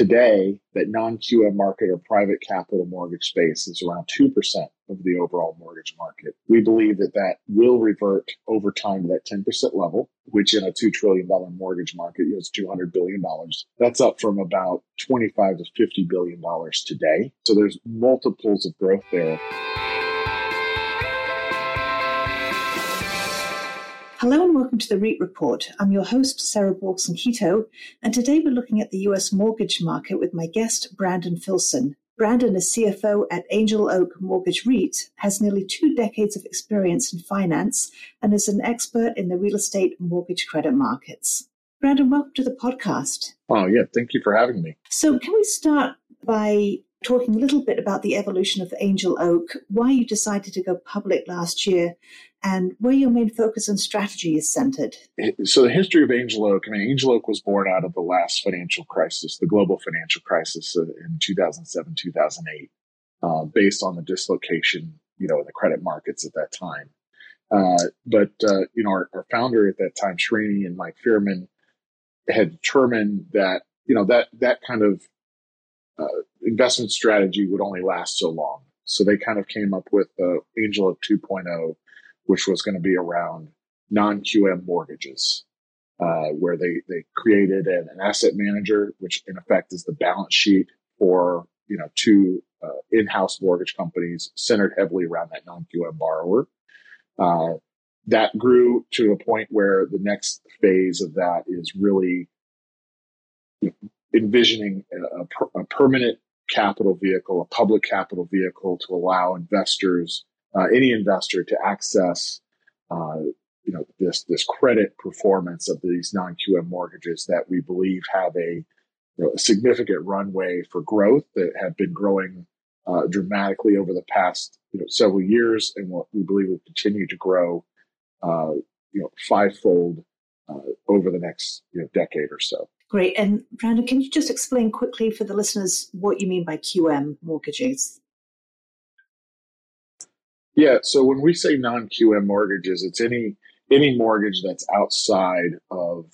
Today, that non QM market or private capital mortgage space is around 2% of the overall mortgage market. We believe that that will revert over time to that 10% level, which in a $2 trillion mortgage market is $200 billion. That's up from about 25 to $50 billion today. So there's multiples of growth there. Hello and welcome to the REIT Report. I'm your host, Sarah Borchersen-Keto, and today we're looking at the US mortgage market with my guest, Brandon Filson. Brandon is CFO at Angel Oak Mortgage REIT, has nearly two decades of experience in finance, and is an expert in the real estate mortgage credit markets. Brandon, welcome to the podcast. Oh, yeah. Thank you for having me. So, can we start by talking a little bit about the evolution of Angel Oak, why you decided to go public last year, and where your main focus and strategy is centered. So, the history of Angel Oak, I mean, Angel Oak was born out of the last financial crisis, the global financial crisis in 2007, 2008, uh, based on the dislocation, you know, in the credit markets at that time. Uh, but, uh, you know, our, our, founder at that time, Srini and Mike Fierman, had determined that, you know, that, that kind of uh, investment strategy would only last so long. So they kind of came up with uh, Angel Oak 2.0, which was going to be around non-QM mortgages, uh, where they they created an, an, asset manager, which in effect is the balance sheet for you know two uh, in-house mortgage companies centered heavily around that non-QM borrower. Uh, that grew to a point where the next phase of that is really envisioning a, a, permanent capital vehicle, a public capital vehicle to allow investors, uh, any investor to access, uh, you know, this, this credit performance of these non-QM mortgages that we believe have a, you know, a significant runway for growth that have been growing uh, dramatically over the past you know, several years and what we believe will continue to grow, uh, you know, fivefold uh, over the next you know, decade or so. Great. And Brandon, can you just explain quickly for the listeners what you mean by QM mortgages? Yeah. So when we say non-QM mortgages, it's any any mortgage that's outside of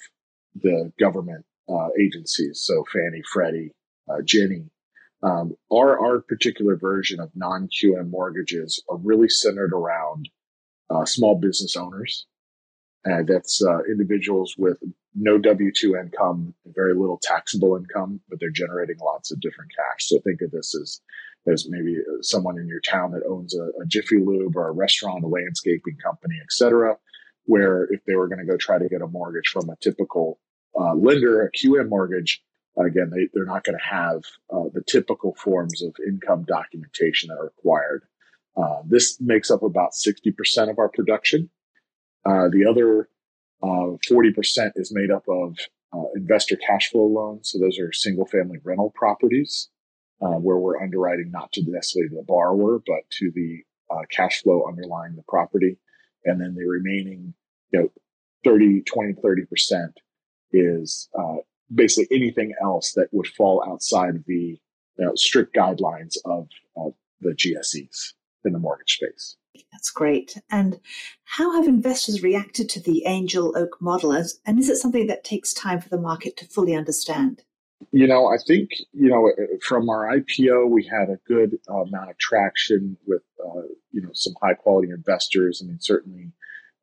the government uh, agencies. So Fannie, Freddie, uh, Ginnie. Um, our our particular version of non-QM mortgages are really centered around uh, small business owners. And that's uh, individuals with no W 2 income, very little taxable income, but they're generating lots of different cash. So think of this as, as maybe someone in your town that owns a, a Jiffy Lube or a restaurant, a landscaping company, et cetera, where if they were going to go try to get a mortgage from a typical uh, lender, a QM mortgage, again, they, they're not going to have uh, the typical forms of income documentation that are required. Uh, this makes up about 60% of our production. Uh, the other uh, 40% is made up of uh, investor cash flow loans. So those are single family rental properties uh, where we're underwriting not to the necessarily the borrower, but to the uh, cash flow underlying the property. And then the remaining, you know, 30, 20, 30% is uh, basically anything else that would fall outside the you know, strict guidelines of, of the GSEs in the mortgage space. That's great. And how have investors reacted to the Angel Oak model? And is it something that takes time for the market to fully understand? You know, I think, you know, from our IPO, we had a good uh, amount of traction with, uh, you know, some high quality investors. I mean, certainly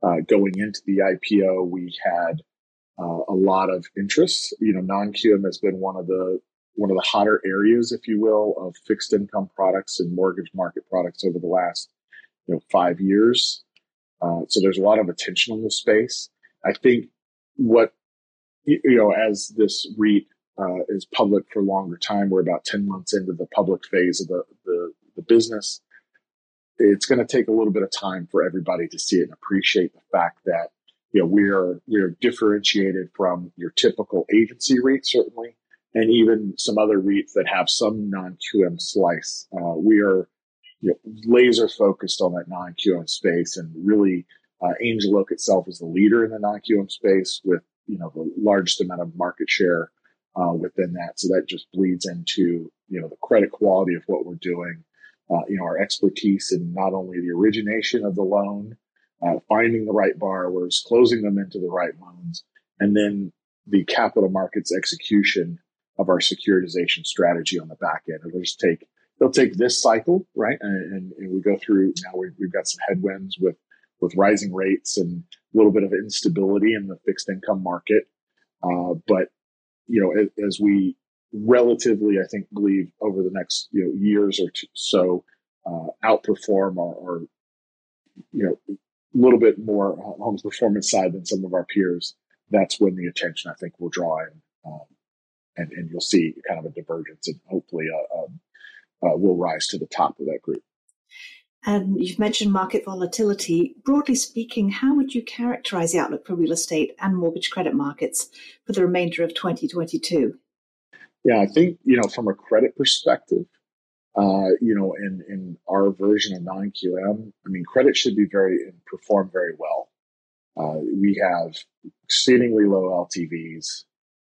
uh, going into the IPO, we had uh, a lot of interest. You know, non QM has been one of the one of the hotter areas, if you will, of fixed income products and mortgage market products over the last you know five years. Uh, so there's a lot of attention on the space. I think what you know as this REIT uh, is public for a longer time, we're about ten months into the public phase of the the, the business. It's going to take a little bit of time for everybody to see it and appreciate the fact that you know we're we're differentiated from your typical agency REIT certainly, and even some other REITs that have some non QM slice. Uh, we are you know, laser focused on that non QM space and really uh, Angel Oak itself is the leader in the non QM space with you know the largest amount of market share uh, within that. So that just bleeds into you know the credit quality of what we're doing. Uh, you know our expertise in not only the origination of the loan, uh, finding the right borrowers, closing them into the right loans, and then the capital markets execution of our securitization strategy on the back end. It'll just take they'll take this cycle, right? And, and, and we go through now we, have got some headwinds with with rising rates and a little bit of instability in the fixed income market. Uh, but you know, as, as, we relatively, I think, believe over the next you know years or two, so uh, outperform our, our, you know a little bit more on the performance side than some of our peers. That's when the attention I think will draw in, um, and and you'll see kind of a divergence, and hopefully, uh, um, uh, will rise to the top of that group. And you've mentioned market volatility. Broadly speaking, how would you characterize the outlook for real estate and mortgage credit markets for the remainder of 2022? Yeah, I think, you know, from a credit perspective, uh, you know, in, in our version of non-QM, I mean, credit should be very and perform very well. Uh, we have exceedingly low LTVs.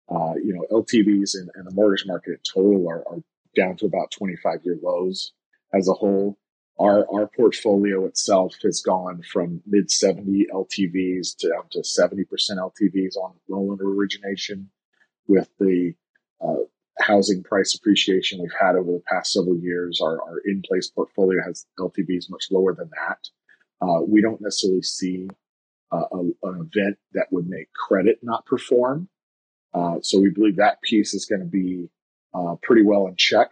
Uh, you know, LTVs in, in, the mortgage market in total are, are down to about 25 year lows as a whole. Our, our portfolio itself has gone from mid 70 LTVs to down to 70% LTVs on loan origination with the uh, housing price appreciation we've had over the past several years. Our, our in place portfolio has LTVs much lower than that. Uh, we don't necessarily see uh, a, an event that would make credit not perform. Uh, so we believe that piece is going to be uh, pretty well in check.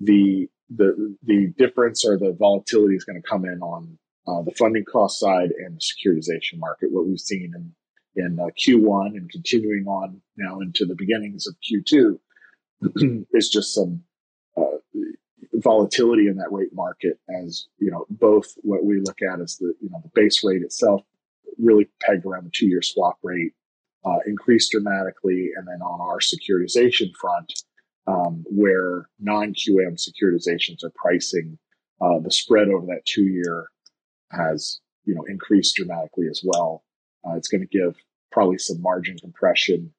The the the difference or the volatility is going to come in on uh, the funding cost side and the securitization market. What we've seen in in uh, Q1 and continuing on now into the beginnings of Q2 is just some uh, volatility in that rate market. As you know, both what we look at as the you know the base rate itself really pegged around the two year swap rate uh, increased dramatically, and then on our securitization front um, where non-QM securitizations are pricing, uh, the spread over that two year has you know increased dramatically as well. Uh, it's going to give probably some margin compression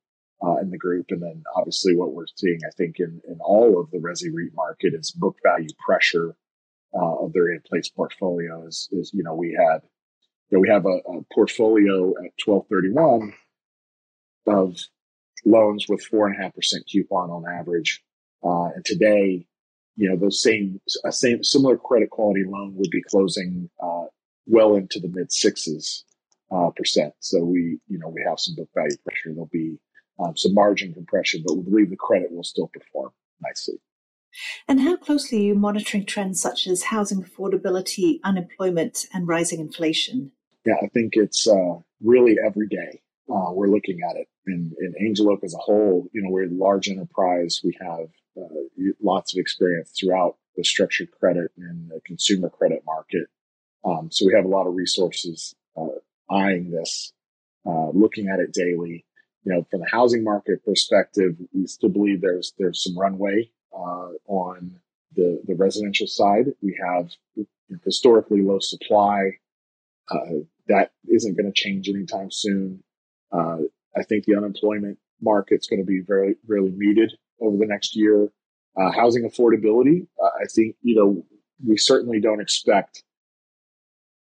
uh, in the group, and then obviously what we're seeing, I think, in in all of the resi REIT market is book value pressure uh, of their in place portfolios. Is you know we had you know, we have a, a portfolio at twelve thirty one of loans with four and a half percent coupon on average. Uh, and today, you know, those same, a same, similar credit quality loan would be closing, uh, well into the mid sixes, uh, percent. So we, you know, we have some book value pressure. There'll be, um, some margin compression, but we believe the credit will still perform nicely. And how closely are you monitoring trends such as housing affordability, unemployment, and rising inflation? Yeah, I think it's uh, really every day uh, we're looking at it. In, Angel Oak as a whole, you know, we're a large enterprise. We have uh, lots of experience throughout the structured credit and the consumer credit market. Um, so we have a lot of resources uh, eyeing this, uh, looking at it daily. You know, from the housing market perspective, we still believe there's there's some runway uh, on the the residential side. We have historically low supply. Uh, that isn't going to change anytime soon. Uh, I think the unemployment market's going to be very, very muted over the next year. Uh, housing affordability, uh, I think, you know, we certainly don't expect,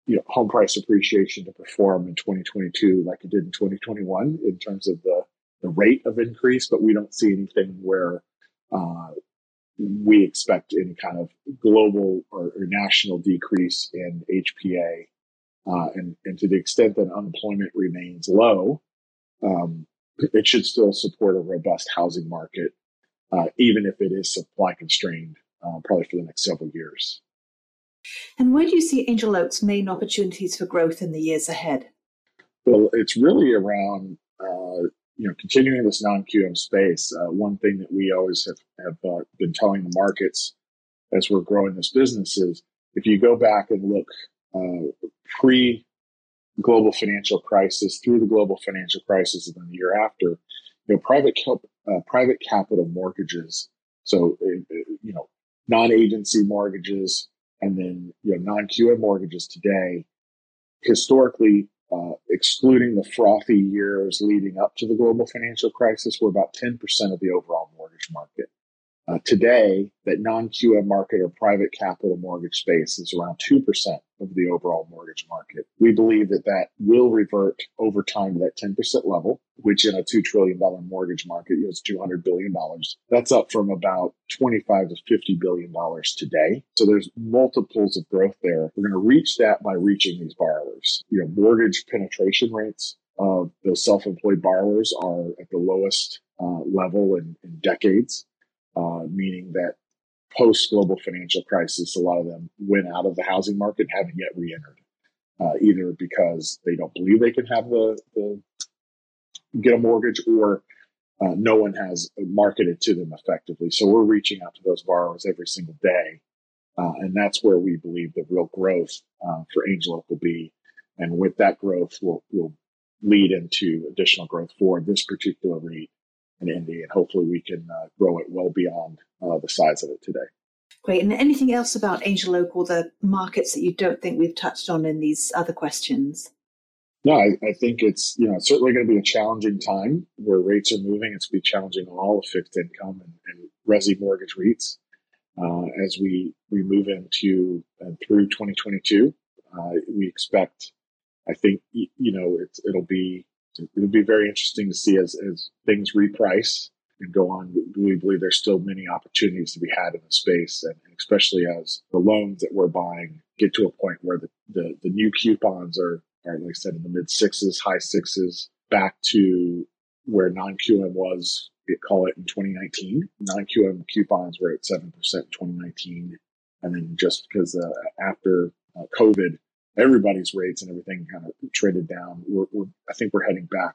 you know, home price appreciation to perform in 2022 like it did in 2021 in terms of the, the rate of increase, but we don't see anything where, uh, we expect any kind of global or, or national decrease in HPA. Uh, and, and to the extent that unemployment remains low, um, it should still support a robust housing market, uh, even if it is supply constrained, uh, probably for the next several years. And where do you see Angel Oak's main opportunities for growth in the years ahead? Well, it's really around uh, you know continuing this non-QM space. Uh, one thing that we always have have uh, been telling the markets as we're growing this business is if you go back and look uh, pre global financial crisis through the global financial crisis and then the year after, you know, private uh, private capital mortgages, so uh, uh, you know, non-agency mortgages, and then you know, non-QM mortgages today, historically, uh, excluding the frothy years leading up to the global financial crisis, were about ten percent of the overall mortgage market. Uh, today, that non QM market or private capital mortgage space is around 2% of the overall mortgage market. We believe that that will revert over time to that 10% level, which in a $2 trillion mortgage market is $200 billion. That's up from about 25 to $50 billion today. So there's multiples of growth there. We're going to reach that by reaching these borrowers. You know, mortgage penetration rates of those self-employed borrowers are at the lowest uh, level in, in decades uh, meaning that post global financial crisis, a lot of them went out of the housing market and haven't yet re-entered, uh, either because they don't believe they can have the, the get a mortgage or uh, no one has marketed to them effectively. So we're reaching out to those borrowers every single day. Uh, and that's where we believe the real growth uh, for Angel Oak will be. And with that growth will, will lead into additional growth for this particular REIT in Indy, and hopefully we can uh, grow it well beyond uh, the size of it today. Great. And anything else about Angel Oak or the markets that you don't think we've touched on in these other questions? No, I, I think it's you know certainly going to be a challenging time where rates are moving. It's going to be challenging on all of fixed income and, and resi mortgage REITs uh, as we we move into and uh, through 2022. Uh, we expect, I think you know it'll be it'll be very interesting to see as, as things reprice and go on. We believe there's still many opportunities to be had in the space, and especially as the loans that we're buying get to a point where the, the, the new coupons are, are, like I said, in the mid sixes, high sixes, back to where non QM was, call it in 2019. Non QM coupons were at 7% in 2019. And then just because uh, after uh, COVID, everybody's rates and everything kind of traded down. We're, we're I think we're heading back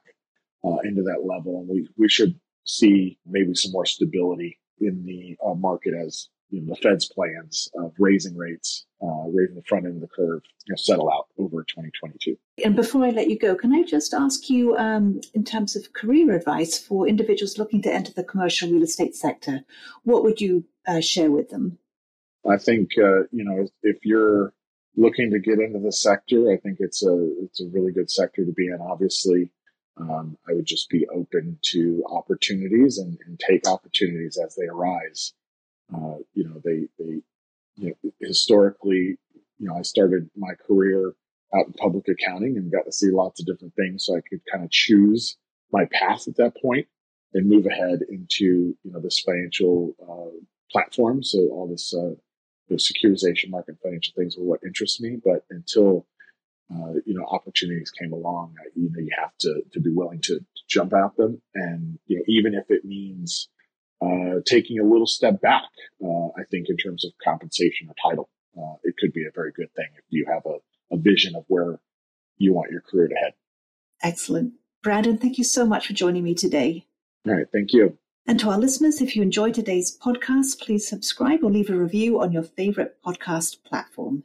uh, into that level, and we we should see maybe some more stability in the uh, market as you know, the Fed's plans of raising rates, uh, raising the front end of the curve, you know, settle out over 2022. And before I let you go, can I just ask you, um, in terms of career advice for individuals looking to enter the commercial real estate sector, what would you uh, share with them? I think uh, you know if you're looking to get into the sector, I think it's a it's a really good sector to be in. Obviously, um, I would just be open to opportunities and, and take opportunities as they arise. Uh, you know, they they you know historically, you know, I started my career out in public accounting and got to see lots of different things, so I could kind of choose my path at that point and move ahead into you know this financial uh, platform. So all this uh, the securitization market, financial things were what interests me. But until uh, you know opportunities came along, you know you have to to be willing to, to jump at them, and you know even if it means uh, taking a little step back, uh, I think in terms of compensation or title, uh, it could be a very good thing if you have a, a vision of where you want your career to head. Excellent, Brandon. Thank you so much for joining me today. All right, thank you. And to our listeners, if you enjoyed today's podcast, please subscribe or leave a review on your favorite podcast platform.